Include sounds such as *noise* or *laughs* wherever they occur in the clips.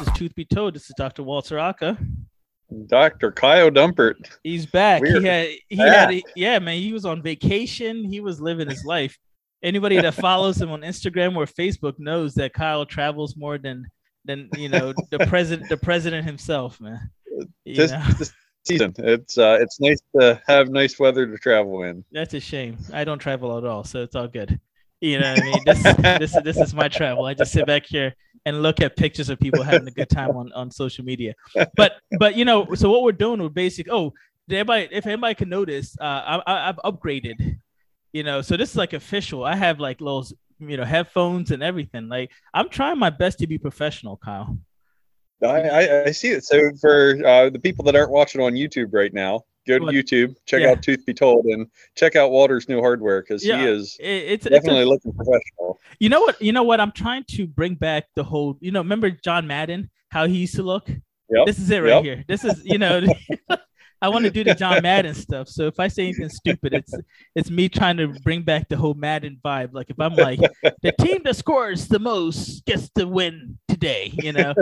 Is Tooth Be Told. This is Dr. Walter Aka. Dr. Kyle Dumpert. He's back. Weird. He had, he had, yeah, man. He was on vacation. He was living his life. Anybody that follows him on Instagram or Facebook knows that Kyle travels more than than you know the president, the president himself, man. You This, know? this season, it's uh, it's nice to have nice weather to travel in. That's a shame. I don't travel at all, so it's all good. You know what I mean? This this this is my travel. I just sit back here and look at pictures of people having a good time on, on social media. But but you know, so what we're doing with basic oh, everybody if anybody can notice, uh I I've upgraded. You know, so this is like official. I have like little you know headphones and everything. Like I'm trying my best to be professional, Kyle. I, I, I see it. So for uh, the people that aren't watching on YouTube right now, go to? YouTube, check Yeah. out Tooth Be Told, and check out Walter's new hardware because Yeah, he is It, it's it's a- definitely looking professional. You know what? You know what? I'm trying to bring back the whole. You know, remember John Madden? How he used to look. Yep. This is it right Yep. here. This is you know. *laughs* *laughs* I want to do the John Madden stuff. So if I say anything stupid, it's it's me trying to bring back the whole Madden vibe. Like if I'm like the team that scores the most gets to win today, you know,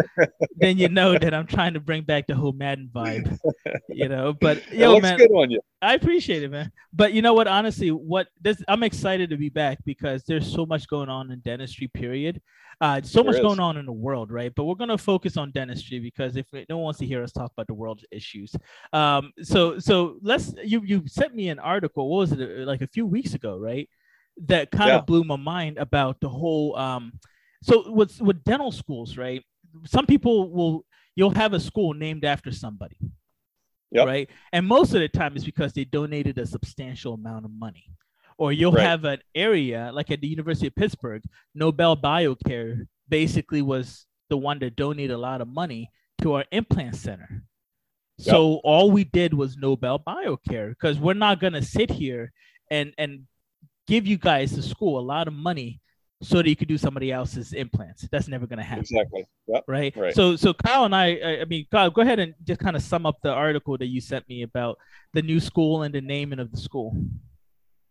then you know that I'm trying to bring back the whole Madden vibe, you know. But yo, man, good on you. I appreciate it, man. But you know what? Honestly, what this I'm excited to be back because there's so much going on in dentistry. Period. Uh, so There much is. going on in the world, right? But we're gonna focus on dentistry because if no one wants to hear us talk about the world's issues, um, so so let's you you sent me an article. What was it? uh, Like a few weeks ago, right? That kind Yeah. of blew my mind about the whole. Um, so with with dental schools, right? Some people will you'll have a school named after somebody Yep. right? And most of the time it's because they donated a substantial amount of money. Or you'll Right. have an area like at the University of Pittsburgh, Nobel Biocare basically was the one that donated a lot of money to our implant center. So all we did was Nobel Biocare because we're not gonna sit here and and give you guys the school a lot of money so that you could do somebody else's implants. That's never gonna happen Exactly. Yep. right? Right. So so Kyle and I, I, I mean, Kyle, go ahead and just kind of sum up the article that you sent me about the new school and the naming of the school.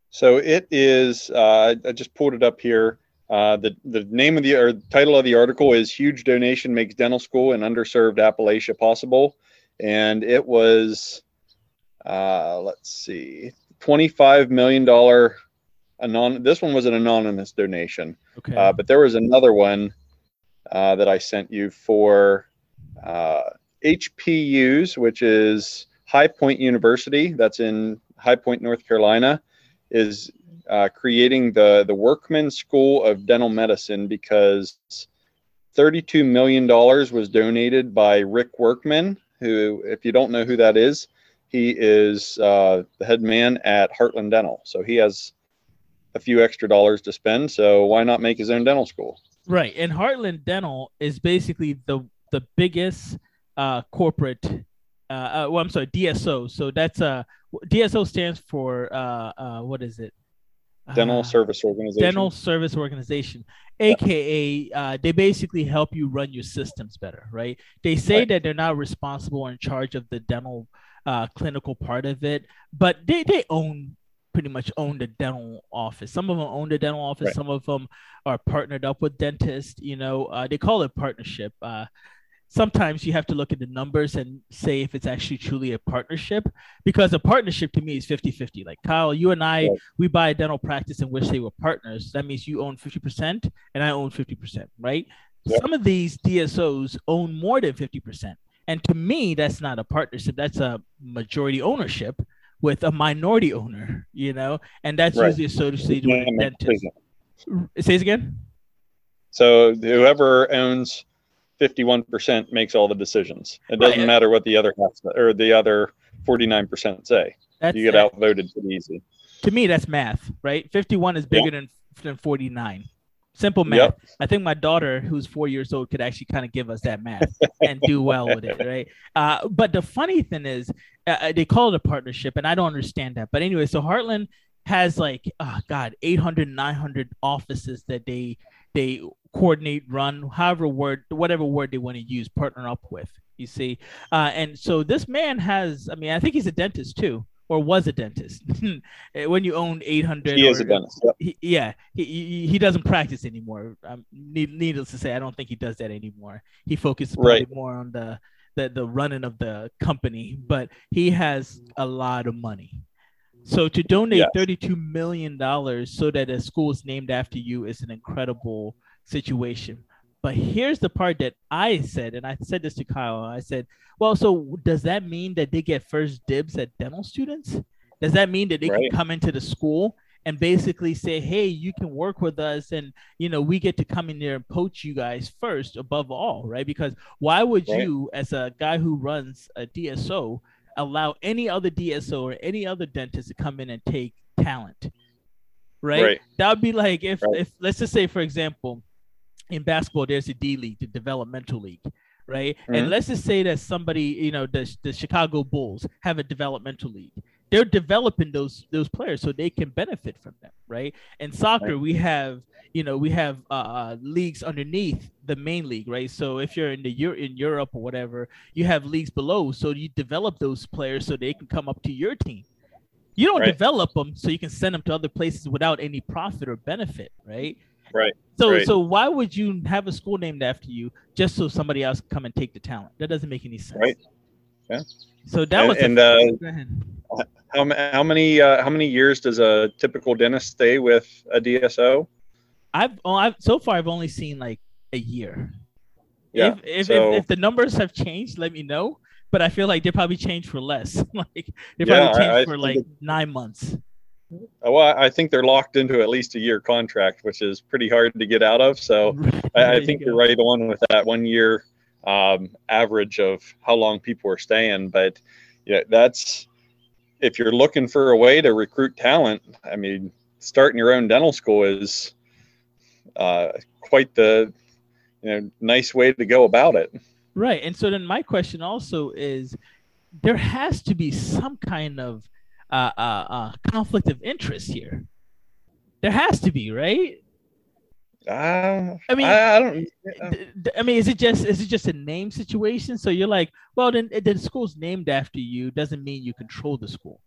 So it is. Uh, I just pulled it up here. Uh, the the name of the or title of the article is "Huge Donation Makes Dental School in Underserved Appalachia Possible," and it was, uh, let's see, twenty five million dollar anon. This one was an anonymous donation, Okay. uh, but there was another one uh, that I sent you for uh, HPUs, which is High Point University. That's in High Point, North Carolina is uh, creating the the Workman School of Dental Medicine because thirty-two million dollars was donated by Rick Workman, who, if you don't know who that is, he is uh, the head man at Heartland Dental. So he has a few extra dollars to spend. So why not make his own dental school? right. And Heartland Dental is basically the the biggest uh, corporate. Uh, uh, well, I'm sorry, DSO. So that's uh, DSO stands for uh, uh, what is it? Dental Uh, Service Organization. dental service organization aka uh, they basically help you run your systems better right they say Right. that they're not responsible or in charge of the dental uh, clinical part of it but they, they own pretty much own the dental office. Some of them own the dental office Right. some of them are partnered up with dentists you know uh, they call it partnership. Uh, sometimes you have to look at the numbers and say if it's actually truly a partnership because a partnership to me is 50-50 like kyle you and i Right. we buy a dental practice in which they were partners. That means you own 50% and i own 50% right? Yep. some of these dsos own more than 50% and to me that's not a partnership that's a majority ownership with a minority owner you know and that's Right. usually associated with Yeah, a dentist it again So whoever owns 51% makes all the decisions. It doesn't Right. matter what the other half or the other 49% say. that's You get outvoted pretty easy. to me that's math right 51 is bigger than than 49 simple math Yep. i think my daughter who's four years old could actually kind of give us that math and do well with it *laughs* right uh, but the funny thing is uh, uh, they call it a partnership and i don't understand that but anyway so heartland has like oh god 800 900 offices that they they coordinate run however word whatever word they want to use partner up with you see uh, and so this man has i mean i think he's a dentist too or was a dentist. *laughs* when you own 800, he or, is a dentist. Yep. he, yeah, he, he he doesn't practice anymore. Um, need, needless to say, I don't think he does that anymore. He focuses Right. more on the, the the running of the company, but he has a lot of money. So to donate Yes. 32 million dollars so that a school is named after you is an incredible situation. But here's the part that I said, and I said this to Kyle. I said, "Well, so does that mean that they get first dibs at dental students? Does that mean that they Right. can come into the school and basically say, "Hey, you can work with us, and you know we get to come in there and poach you guys first, above all, right? Because why would Right. you, as a guy who runs a DSO, allow any other DSO or any other dentist to come in and take talent, right? Right. That would be like if, Right. if let's just say, for example, in basketball, there's a D league, the developmental league, right? And Mhm. let's just say that somebody, you know, the, the Chicago Bulls have a developmental league. They're developing those those players so they can benefit from them, right? In soccer, we have you know we have uh, uh, leagues underneath the main league, right? So if you're in the Euro- in Europe or whatever, you have leagues below, so you develop those players so they can come up to your team. You don't Right. develop them so you can send them to other places without any profit or benefit, right? Right. So Right. so why would you have a school named after you just so somebody else can come and take the talent? That doesn't make any sense. Right. Yeah. So that And- was a- uh, go ahead. How, how many uh, how many years does a typical dentist stay with a DSO? I've oh, I've so far I've only seen like a year. Yeah. If if, so- if, if the numbers have changed, let me know. But I feel like they probably changed for less. *laughs* like they Yeah, probably changed I- I for think like it- nine months. Uh, Well, I think they're locked into at least a year contract, which is pretty hard to get out of. So *laughs* I, I think go. you're right on with that one year um, average of how long people are staying. But yeah, that's if you're looking for a way to recruit talent. I mean, starting your own dental school is uh, quite the you know nice way to go about it. Right. And so then my question also is there has to be some kind of uh, uh, uh, conflict of interest here. There has to be, right? Uh, I mean, I, I don't. yeah. D- d- I mean, is it just is it just a name situation? So you're like, well, then the school's named after you doesn't mean you control the school,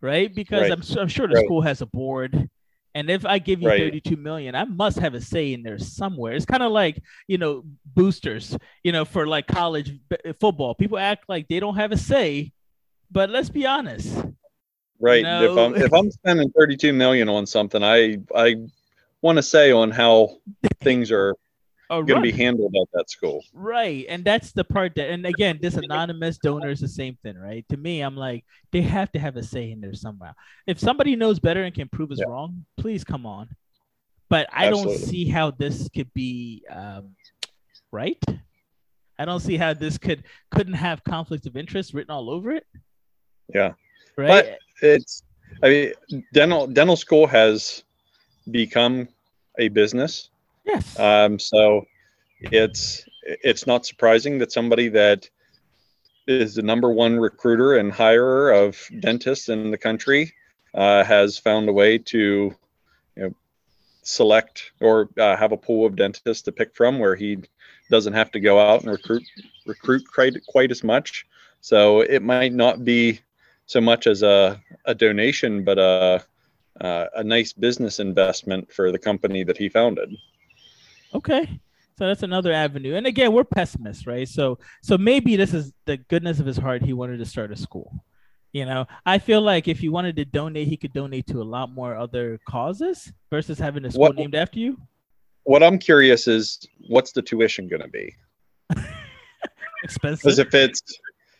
right? Because Right. I'm I'm sure the Right. school has a board, and if I give you Right. 32 million, I must have a say in there somewhere. It's kind of like you know boosters, you know, for like college b- football. People act like they don't have a say, but let's be honest. Right. No. If I'm if I'm spending 32 million on something, I I want to say on how *laughs* things are Oh, going to be handled at that school. Right. And that's the part that, and again, this anonymous donor is the same thing, right? To me, I'm like, they have to have a say in there somehow. If somebody knows better and can prove us Yeah. wrong, please come on. But I don't see how this could be um, right. I don't see how this could couldn't have conflict of interest written all over it. Yeah. Right. It's I mean dental dental school has become a business. yes. Um, so it's it's not surprising that somebody that is the number one recruiter and hirer of dentists in the country uh, has found a way to you know select or uh, have a pool of dentists to pick from where he doesn't have to go out and recruit recruit quite quite as much so it might not be so much as a, a donation but a uh, a nice business investment for the company that he founded Okay. So that's another avenue. And again, we're pessimists, right? So so maybe this is the goodness of his heart. He wanted to start a school. You know, I feel like if he wanted to donate, he could donate to a lot more other causes versus having a school What- named after you. what I'm curious is what's the tuition going to be? *laughs* Expensive. Because if it's,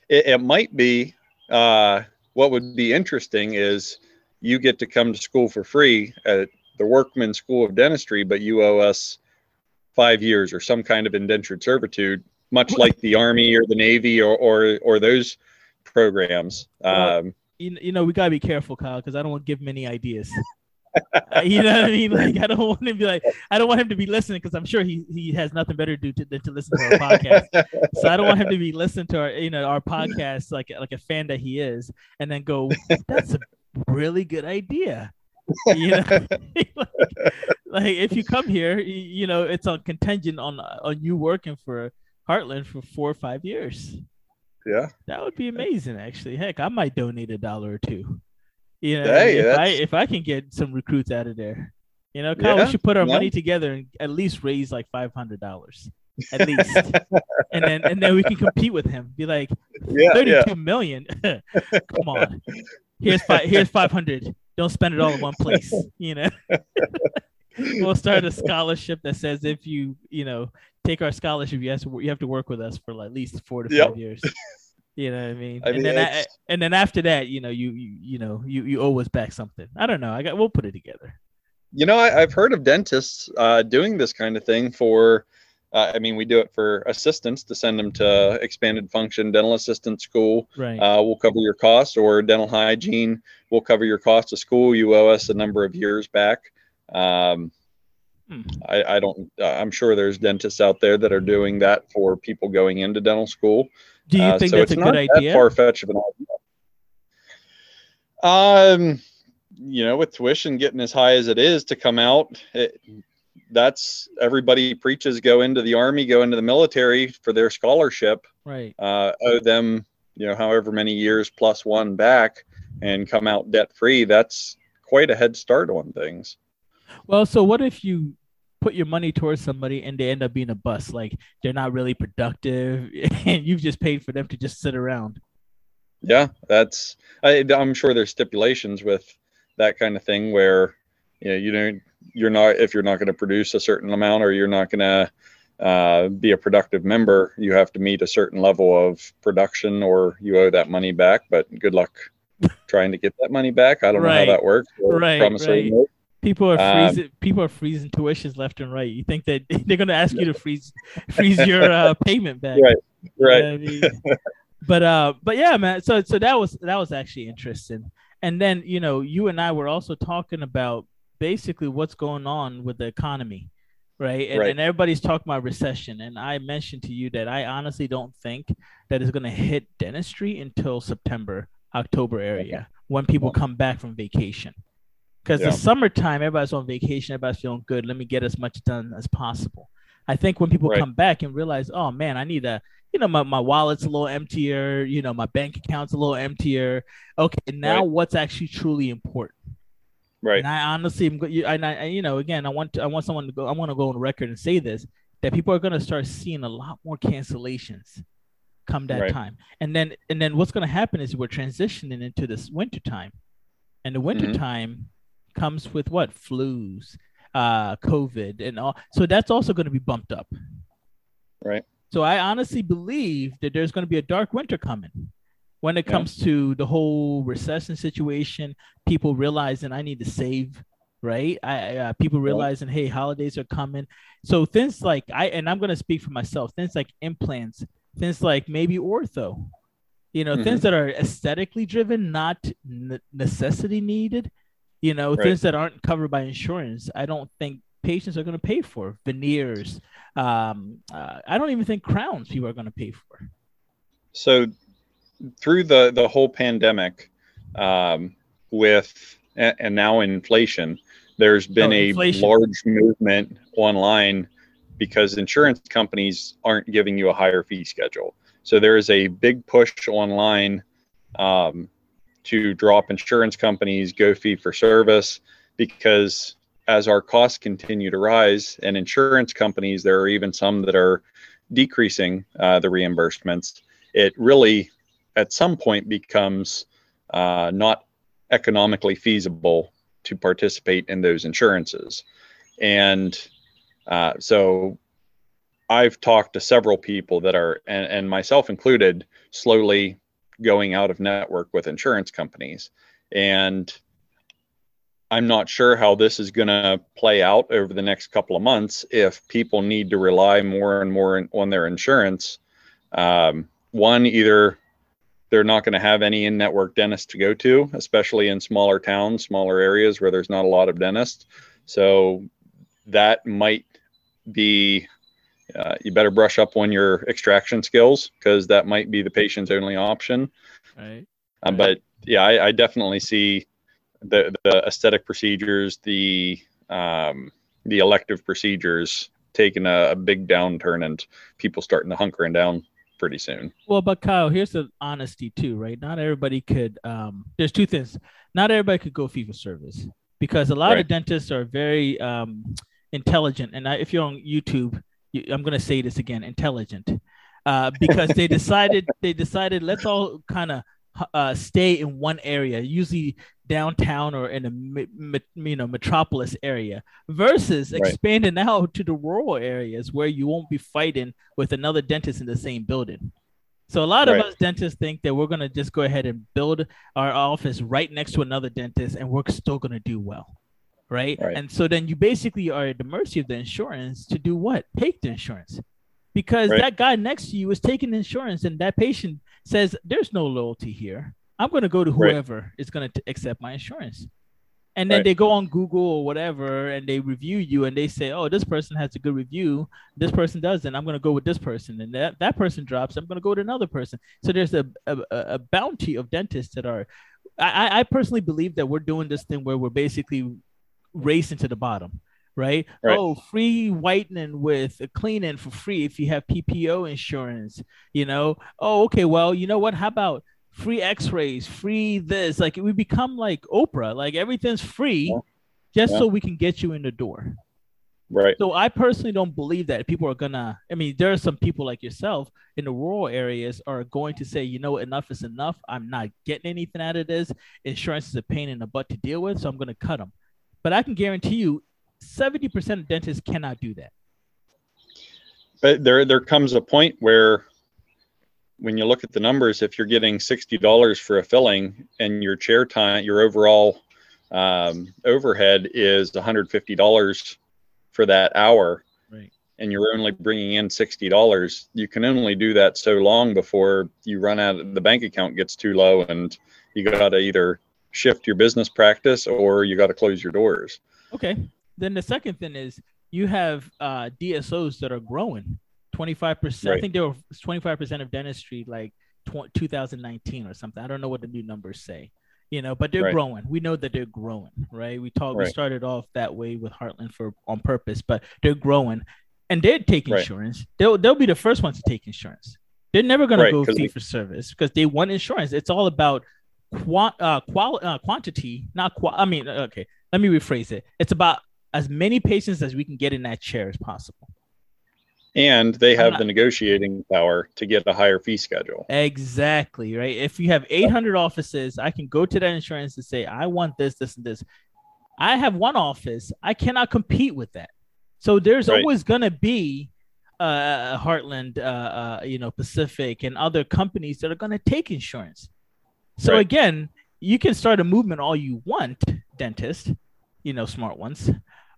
it, it might be. Uh, what would be interesting is you get to come to school for free at the Workman School of Dentistry, but you owe us five years or some kind of indentured servitude, much like the Army or the Navy or or, or those programs. Um, you, you know, we gotta be careful, Kyle, because I don't want to give him any ideas. *laughs* You know what I mean? Like, I don't want him to be like, I don't want him to be listening because I'm sure he he has nothing better to do to, than to listen to our podcast. so I don't want him to be listening to our you know our podcast like like a fan that he is, and then go, that's a really good idea. *laughs* You know, like, *laughs* like, if you come here, you, know it's on contingent on on you working for Heartland for four or five years. yeah. That would be amazing, actually. Heck, I might donate a dollar or two. You know, Hey, if I if I can get some recruits out of there, you know, Kyle, Yeah, we should put our yeah. money together and at least raise like five hundred dollars, at least, *laughs* and then and then we can compete with him. Be like Yeah, thirty-two yeah. million. Come on, here's *laughs* five. Here's five hundred. Don't spend it all in one place. You know, *laughs* we'll start a scholarship that says if you you know take our scholarship, you have to you have to work with us for like at least four to Yep. five years. You know what I mean? I and mean, then I, and then after that, you know, you you you know you you owe us back something. I don't know. I got we'll put it together. You know, I, I've heard of dentists uh, doing this kind of thing for. Uh, I mean, we do it for assistants to send them to expanded function dental assistant school. Right. Uh, we'll cover your costs, or dental hygiene. We'll cover your cost of school. You owe us a number of years back. Um, Hmm. I, I don't. Uh, I'm sure there's dentists out there that are doing that for people going into dental school. Do you Uh, think so that's a it's good not idea? That far fetched of an idea. Um, you know, with tuition getting as high as it is to come out, it, that's everybody preaches go into the army, go into the military for their scholarship. Right. Uh, owe them, you know, however many years plus one back, and come out debt free. That's quite a head start on things. Well, so what if you put your money towards somebody and they end up being a bust? Like they're not really productive, *laughs* and you've just paid for them to just sit around. Yeah, that's. I, I'm sure there's stipulations with that kind of thing where, you know, you don't, you're not if you're not going to produce a certain amount or you're not going to uh, be a productive member, you have to meet a certain level of production or you owe that money back. But good luck trying to get that money back. I don't Right. know how that works. or Right, right. People are Um, freezing. people are freezing tuitions left and right. You think that *laughs* they're going to ask you to freeze *laughs* freeze your uh, payment back? Right, Right. I mean? but uh, but yeah, man. So so that was that was actually interesting. And then you know, you and I were also talking about basically what's going on with the economy, right? And, Right. and everybody's talking about recession. And I mentioned to you that I honestly don't think that it's going to hit dentistry until September, October area when people Okay. come back from vacation. Because Yeah. the summertime, everybody's on vacation, everybody's feeling good. Let me get as much done as possible. I think when people Right. come back and realize, oh man, I need a, you know, my, my wallet's a little emptier, you know, my bank account's a little emptier. Okay, now Right. what's actually truly important? Right. And I honestly am, you- and I, and, you know, again, I want to, I want someone to go, I want to go on record and say this that people are going to start seeing a lot more cancellations come that Right. time, and then, and then what's going to happen is we're transitioning into this winter time, and the winter Mhm. time comes with what flus, uh, COVID, and all. So that's also going to be bumped up. Right. So I honestly believe that there's going to be a dark winter coming when it Yeah. comes to the whole recession situation. People realizing I need to save, right? I uh, people realizing hey, holidays are coming. So things like I and I'm going to speak for myself. Things like implants, things like maybe ortho, you know, things that are aesthetically driven, not n- necessity needed. You know, Right. things that aren't covered by insurance. I don't think patients are going to pay for veneers. Um, uh, I don't even think crowns people are going to pay for. so through the the whole pandemic um, with and now inflation there's been Oh, a large movement online because insurance companies aren't giving you a higher fee schedule. So there is a big push online um, to drop insurance companies go fee for service because as our costs continue to rise and insurance companies there are even some that are decreasing uh, the reimbursements it really at some point becomes uh, not economically feasible to participate in those insurances. And uh, so I've talked to several people that are, and, and myself included, slowly going out of network with insurance companies. And I'm not sure how this is going to play out over the next couple of months if people need to rely more and more on their insurance. Um, one, either they're not going to have any in-network dentists to go to, especially in smaller towns, smaller areas where there's not a lot of dentists. So that might be uh, you better brush up on your extraction skills because that might be the patient's only option. Right. Uh, but yeah, I, I definitely see the the aesthetic procedures, the um, the elective procedures taking a, a big downturn and people starting to hunkering down pretty soon. Well, but Kyle, here's the honesty too, right? Not everybody could. Um, there's two things. Not everybody could go fee for service because a lot right. of dentists are very um, intelligent. And I, if you're on YouTube, you, I'm going to say this again: intelligent, uh, because they *laughs* decided they decided let's all kind of uh, stay in one area, usually downtown or in a me, you know metropolis area, versus right. expanding out to the rural areas where you won't be fighting with another dentist in the same building. So a lot right. of us dentists think that we're gonna just go ahead and build our office right next to another dentist, and we're still gonna do well. Right? right? And so then you basically are at the mercy of the insurance to do what? Take the insurance because right. that guy next to you is taking insurance and that patient says there's no loyalty here. I'm going to go to whoever right. is going to accept my insurance. And then right. they go on google or whatever and they review you and they say oh this person has a good review. This person doesn't i'm going to go with this person. And that, that person drops i'm going to go to another person. So there's a, a, a bounty of dentists that are I, I personally believe that we're doing this thing where we're basically racing to the bottom right? right? Oh, free whitening with a cleaning for free if you have PPO insurance, you know? Oh, okay, well, you know what? How about free x-rays, free this? Like we become like Oprah, like everything's free yeah. just yeah. so we can get you in the door. Right. So I personally don't believe that people are gonna. I mean, there are some people like yourself in the rural areas are going to say, you know, enough is enough. I'm not getting anything out of this. Insurance is a pain in the butt to deal with, so I'm gonna cut them. But I can guarantee you, 70% of dentists cannot do that. But there, there comes a point where when you look at the numbers, if you're getting $60 for a filling and your chair time, your overall um, overhead is $150 for that hour, right. and you're only bringing in $60, you can only do that so long before you run out, of the bank account gets too low and you got to either shift your business practice or you got to close your doors. Okay. Then the second thing is you have uh, DSOs that are growing. 25%. Right. I think there were 25% of dentistry like tw- 2019 or something. I don't know what the new numbers say, you know, but they're right. growing. We know that they're growing, right? We talked, right. we started off that way with Heartland for on purpose, but they're growing and they're taking insurance. They'll, they'll be the first ones to take insurance. They're never going to go fee for service because they want insurance. It's all about quant, uh, qual, uh, quantity, not qual. I mean, okay, let me rephrase it. It's about as many patients as we can get in that chair as possible. And they have not, the negotiating power to get a higher fee schedule. Exactly, right? If you have 800 offices, I can go to that insurance and say, I want this, this, and this. I have one office, I cannot compete with that. So there's right. always going to be uh, Heartland, uh, uh, you know, Pacific, and other companies that are going to take insurance. So right. again, you can start a movement all you want, dentist, you know, smart ones.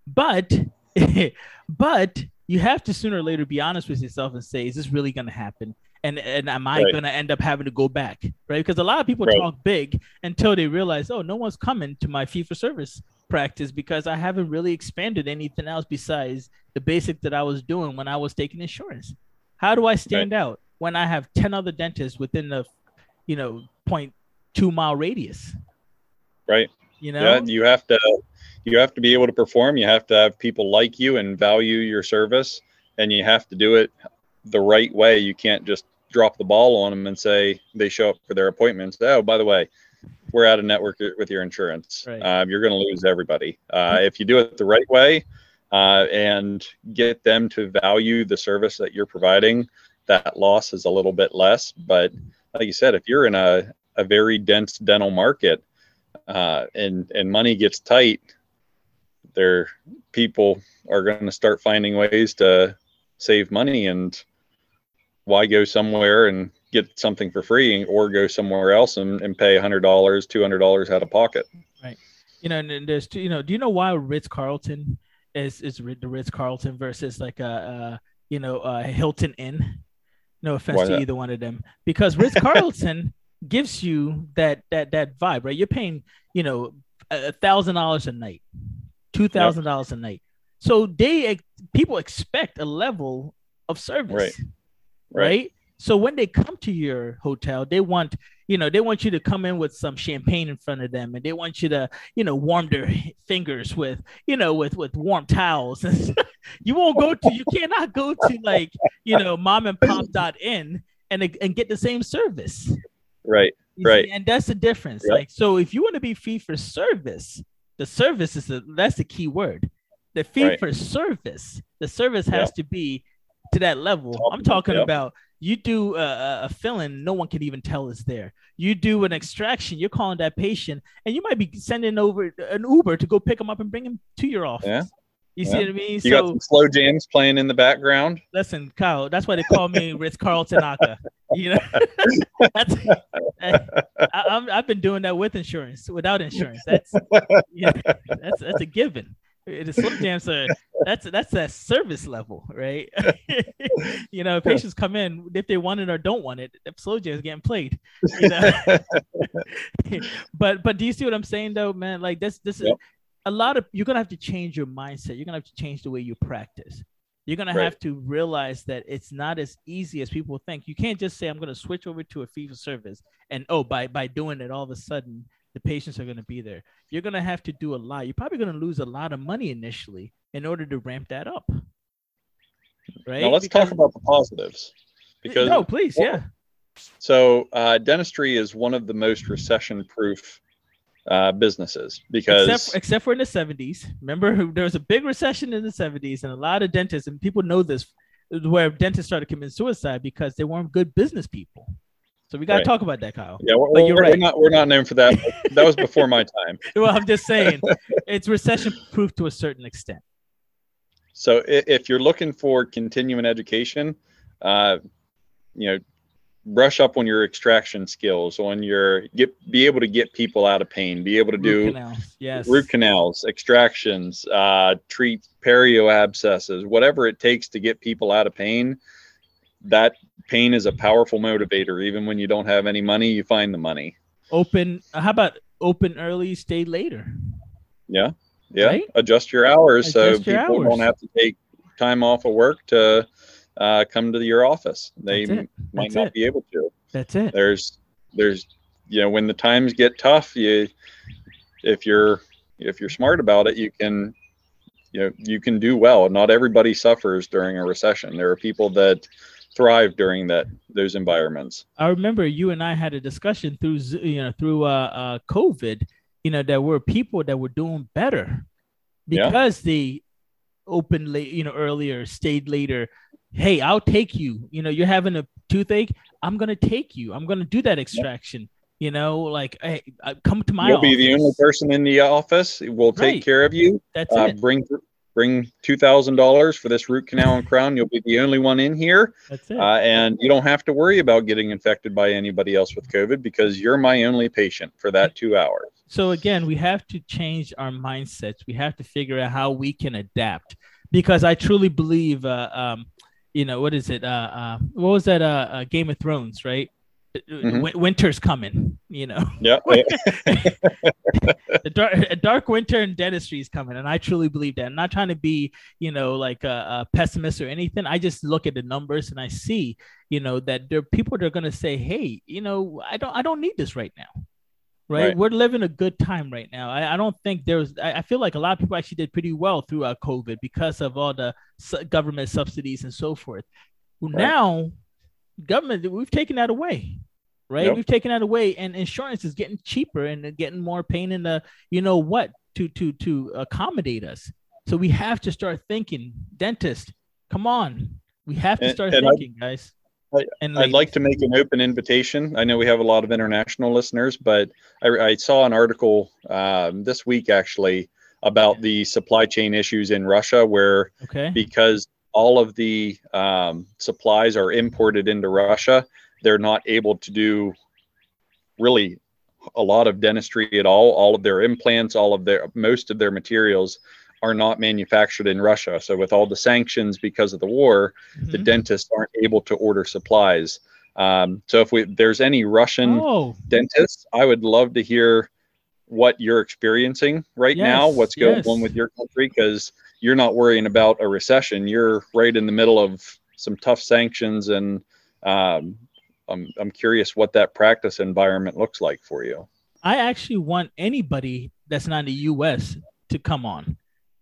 But *laughs* but you have to sooner or later be honest with yourself and say, is this really going to happen? And and am I right. going to end up having to go back? Right? Because a lot of people right. talk big until they realize, oh, no one's coming to my fee for service practice because I haven't really expanded anything else besides the basic that I was doing when I was taking insurance. How do I stand right. out when I have 10 other dentists within the, you know, point two mile radius? Right. You know, yeah, you have to you have to be able to perform. You have to have people like you and value your service, and you have to do it the right way. You can't just drop the ball on them and say they show up for their appointments. Oh, by the way, we're out of network with your insurance. Right. Uh, you're going to lose everybody. Uh, if you do it the right way uh, and get them to value the service that you're providing, that loss is a little bit less. But like you said, if you're in a, a very dense dental market uh, and and money gets tight, there people are going to start finding ways to save money and why go somewhere and get something for free or go somewhere else and, and pay $100 $200 out of pocket. Right. You know and there's two you know do you know why ritz-carlton is is the ritz-carlton versus like a, a you know a hilton inn? No offense why to that? either one of them. Because ritz-carlton *laughs* gives you that that that vibe right? You're paying you know a thousand dollars a night two thousand yep. dollars a night. So they people expect a level of service, right. right? right? So when they come to your hotel, they want you know they want you to come in with some champagne in front of them, and they want you to you know warm their fingers with you know with with warm towels. *laughs* you won't go to you cannot go to like you know mom and pop dot in and and get the same service. Right. You right. See? And that's the difference. Yep. Like, so if you want to be fee for service, the service is the that's the key word. The fee Right. for service, the service has to be to that level. I'm talking about you do a, a- filling, no one can even tell is there. You do an extraction, you're calling that patient, and you might be sending over an Uber to go pick them up and bring them to your office. Yeah. You Yeah. see what I mean? You got some slow jams playing in the background. listen, Kyle, that's why they call me *laughs* Ritz Carlton Aka. You know, *laughs* that's I, I'm, I've been doing that with insurance, without insurance. That's yeah, that's that's a given. The slow jams are that's that's that service level, right? *laughs* you know, patients come in if they want it or don't want it. If slow jams getting played, you know. but but do you see what I'm saying though, man? Like this this is Yep. A lot of you're gonna have to change your mindset. You're gonna have to change the way you practice. You're gonna Right. have to realize that it's not as easy as people think. You can't just say I'm gonna switch over to a fee for service and oh by by doing it all of a sudden the patients are gonna be there. You're gonna have to do a lot. You're probably gonna lose a lot of money initially in order to ramp that up. Right? Now let's Because- talk about the positives. Because no, please, yeah. so uh, dentistry is one of the most recession-proof uh, businesses because except except for in the 70s. Remember, there was a big recession in the 70s, and a lot of dentists and people know this, where dentists started committing suicide because they weren't good business people. So we got to Right. talk about that, Kyle. yeah, we're, But you're we're right. not we're not known for that. that was before my time. *laughs* Well, I'm just saying, it's recession proof to a certain extent. So i- if you're looking for continuing education, uh, you know, brush up on your extraction skills, on your get be able to get people out of pain, be able to Root do canals, yes. root canals, extractions, uh, treat perio abscesses, whatever it takes to get people out of pain. That pain is a powerful motivator. Even when you don't have any money, you find the money. Open. How about open early, stay later? Yeah, yeah. Right? Adjust your hours so your people hours. don't have to take time off of work to uh, come to your office. They might That's not it. be able to. That's it. There's, there's, you know, when the times get tough, you, if you're, if you're smart about it, you can, you know, you can do well. Not everybody suffers during a recession. There are people that thrive during that those environments. I remember you and I had a discussion through you know through uh, uh COVID, you know, there were people that were doing better Yeah. because they opened late, you know, earlier, stayed later. Hey, I'll take you. You know, you're having a toothache. I'm gonna take you. I'm gonna do that extraction. You know, like hey, come to my office. You'll be the only person in the office. We'll take Right. care of you. That's Uh, it. bring bring two thousand dollars for this root canal and crown. You'll be the only one in here, That's it. uh, and you don't have to worry about getting infected by anybody else with COVID because you're my only patient for that two hours. so again we have to change our mindsets we have to figure out how we can adapt because i truly believe uh, um, you know what is it uh, uh, what was that uh, uh, game of thrones right? Mhm. Win- winter's coming you know? Yeah, *laughs* the dark, a dark winter in dentistry is coming and i truly believe that. I'm not trying to be you know like a, a pessimist or anything. I just look at the numbers and i see you know that there are people that are going to say hey you know i don't i don't need this right now right, Right. we're living a good time right now. I, I don't think there's I, I feel like a lot of people actually did pretty well throughout covid because of all the su- government subsidies and so forth. Well, Right. now government we've taken that away right? Yep. we've taken that away and insurance is getting cheaper and getting more pain in the you know what to to to accommodate us. So we have to start thinking dentist come on. We have to start and I- thinking guys I- and I'd like to make an open invitation. I know we have a lot of international listeners, but I, I saw an article um, this week actually about the supply chain issues in Russia, where okay because all of the um, supplies are imported into Russia, they're not able to do really a lot of dentistry at all. All of their implants, all of their most of their materials are not manufactured in Russia. So with all the sanctions because of the war, the Mhm. dentists aren't able to order supplies. Um, so if we there's any Russian oh dentists, I would love to hear what you're experiencing right now, what's going yes. on with your country, because you're not worrying about a recession. You're right in the middle of some tough sanctions, and um, I'm I'm curious what that practice environment looks like for you. I actually want anybody that's not in the U.S. to come on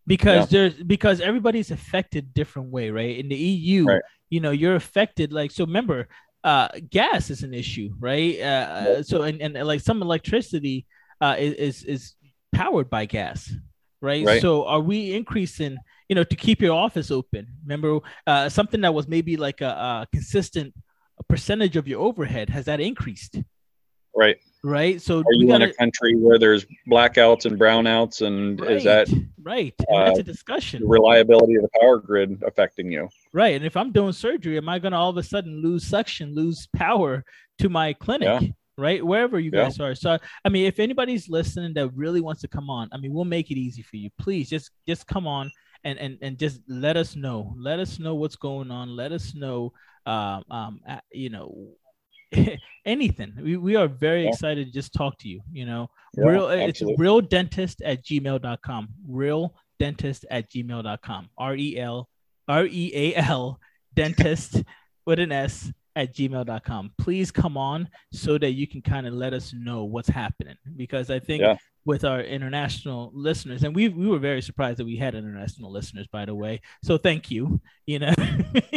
because there's because everybody's affected different way, right? In the EU, Right. you know, you're affected. Like so, remember uh, gas is an issue, right? Uh, so and, and like some electricity uh, is is powered by gas, right? Right. So are we increasing, you know, to keep your office open? Remember, uh, something that was maybe like a, a consistent percentage of your overhead has that increased, Right. Right? So Are you in gotta- a country where there's blackouts and brownouts, and is that right? And that's uh, a discussion, the reliability of the power grid affecting you? right? And if I'm doing surgery, am I going to all of a sudden lose suction, lose power to my clinic? Yeah. Right, wherever you Yeah. guys are. So, I mean, if anybody's listening that really wants to come on, I mean, we'll make it easy for you. Please, just just come on and and and just let us know. Let us know what's going on. Let us know, um, um, you know, *laughs* anything. We, we are very Yeah. excited to just talk to you. You know, Yeah, real it's absolutely. real dentist at gmail.com real dentist at gmail.com r-e-l r-e-a-l *laughs* dentist with an s at gmail.com please come on so that you can kind of let us know what's happening because i think Yeah. with our international listeners and we we were very surprised that we had international listeners by the way so thank you you know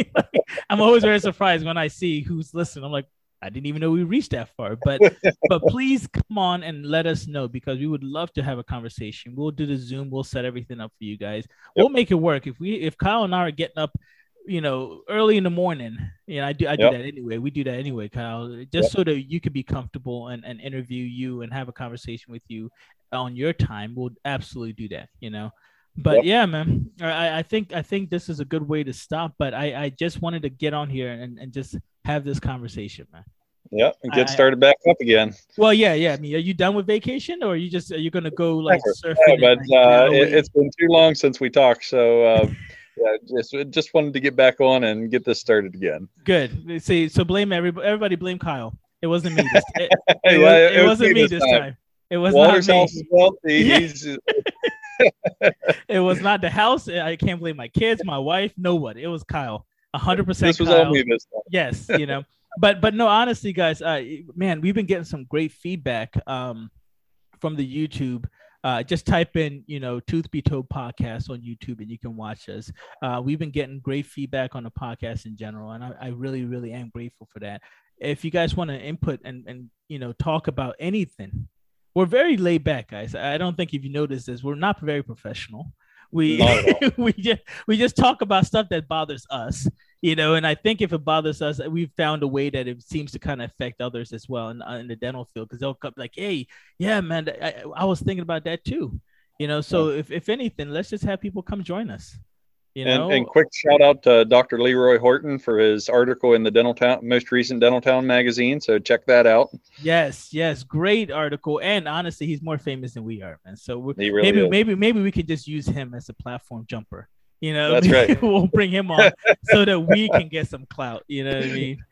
*laughs* i'm always very surprised when i see who's listening i'm like i didn't even know we reached that far but *laughs* but please come on and let us know because we would love to have a conversation. We'll do the Zoom. We'll set everything up for you guys. We'll make it work. If we if Kyle and I are getting up, you know, early in the morning, you know, I do I do Yep. that anyway. We do that anyway, Kyle, just so that you can be comfortable and, and interview you and have a conversation with you on your time. We'll absolutely do that, you know. But Yep. yeah, man, I, I think I think this is a good way to stop. But I, I just wanted to get on here and, and just have this conversation, man. Yep, and get I- started back up again. Well, yeah, yeah. I mean, are you done with vacation, or are you just are you gonna go like Never. surfing? Yeah, and, but like, uh, it, it's been too long since we talked, so uh, yeah, just just wanted to get back on and get this started again. good. See, so blame everybody. Everybody blame Kyle. It wasn't me. This, it, *laughs* it, Yeah, was, it, was wasn't me this time. It was Walter's not me. wealthy. *laughs* Yeah. He's *laughs* It was not the house. I can't blame my kids, my wife, nobody. It was Kyle. A hundred percent. this was Kyle. all me this time. yes *laughs* you know but but no honestly guys uh man we've been getting some great feedback um from the youtube uh just type in you know tooth be told podcast on youtube and you can watch us uh we've been getting great feedback on the podcast in general and i, I really really am grateful for that if you guys want to input and and you know talk about anything we're very laid back guys i don't think if you noticed this we're not very professional we oh, *laughs* we just we just talk about stuff that bothers us you know and i think if it bothers us uh, we've found a way that it seems to kind of affect others as well in, uh, in the dental field because they'll come like hey yeah man I, I was thinking about that too you know so if, if anything let's just have people come join us you know And, and quick shout out to Dr. Leroy Horton for his article in the Dental Town, most recent Dental Town magazine. So check that out. yes yes great article and honestly he's more famous than we are man so we're, really maybe is. maybe maybe we could just use him as a platform jumper you know That's *laughs* right. *laughs* we'll bring him on so that we can get some clout you know what i mean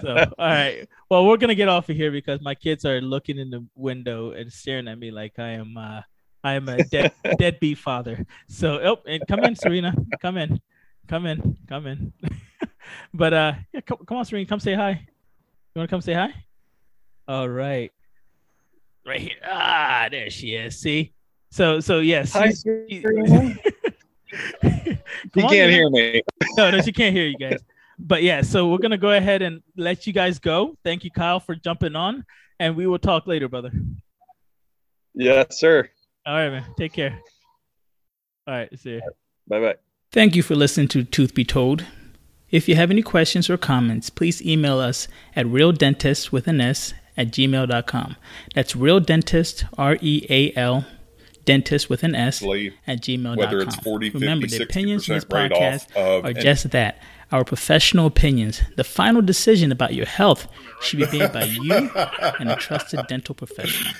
so all right well we're gonna get off of here because my kids are looking in the window and staring at me like i am uh i am a dead *laughs* deadbeat father so oh and come in serena come in come in come in *laughs* but uh yeah, come, come on serena come say hi you want to come say hi all right right here ah there she is see so so yes Hi, she's- Serena. He *laughs* can't Nina. hear me. no, no, she can't hear you guys. But yeah, so we're gonna go ahead and let you guys go. Thank you, Kyle, for jumping on, and we will talk later, brother. Yes, sir. All right, man. Take care. All right, see you. Bye bye. Thank you for listening to Tooth Be Told. If you have any questions or comments, please email us at realdentist with an S at gmail.com. That's real dentist, R E A L, dentist with an S Slave, at gmail.com. whether it's 40, 50, Remember, the opinions in this 60% write-off podcast of are any- just that our professional opinions. The final decision about your health should be made by you and a trusted dental professional.